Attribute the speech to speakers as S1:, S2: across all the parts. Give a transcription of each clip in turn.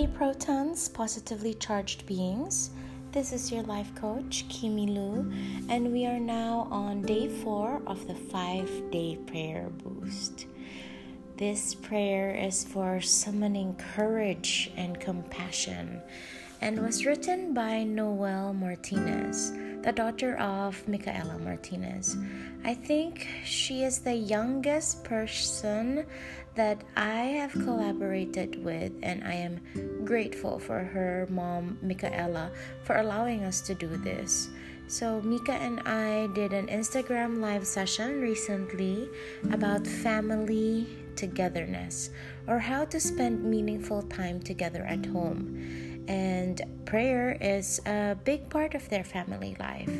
S1: Hey Protons, positively charged beings. This is your life coach, Kimi Lu, and we are now on day four of the five day prayer boost. This prayer is for summoning courage and compassion and was written by Noel Martinez, the daughter of Micaela Martinez. I think she is the youngest person that I have collaborated with, and I am grateful for her mom, Micaela, for allowing us to do this. So, Mika and I did an Instagram live session recently about family togetherness or how to spend meaningful time together at home. And prayer is a big part of their family life.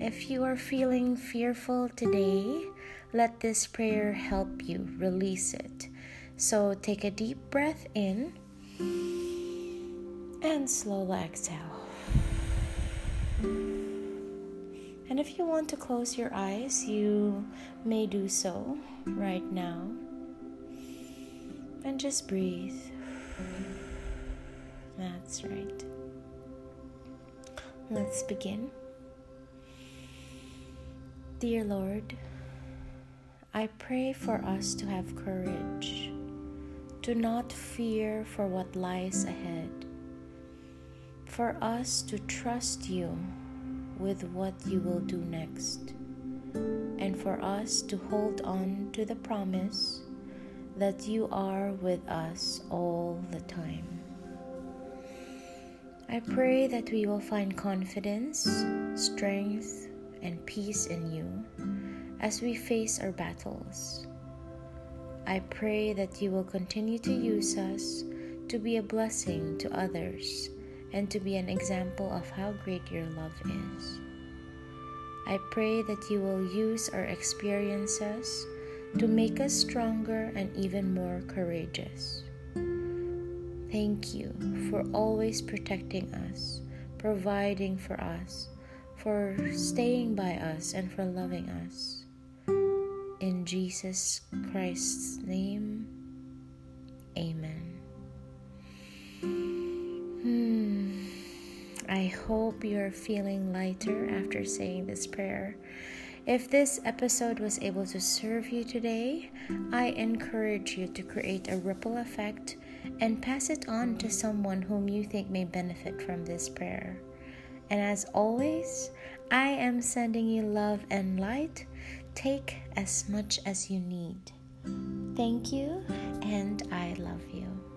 S1: If you are feeling fearful today, let this prayer help you release it. So take a deep breath in and slowly exhale. And if you want to close your eyes, you may do so right now. And just breathe. That's right. Let's begin. Dear Lord, I pray for us to have courage, to not fear for what lies ahead, for us to trust you with what you will do next, and for us to hold on to the promise that you are with us all the time. I pray that we will find confidence, strength, and peace in you as we face our battles. I pray that you will continue to use us to be a blessing to others and to be an example of how great your love is. I pray that you will use our experiences to make us stronger and even more courageous. Thank you for always protecting us, providing for us, for staying by us and for loving us. In Jesus Christ's name, Amen. Hmm. I hope you're feeling lighter after saying this prayer. If this episode was able to serve you today, I encourage you to create a ripple effect and pass it on to someone whom you think may benefit from this prayer. And as always, I am sending you love and light. Take as much as you need. Thank you, and I love you.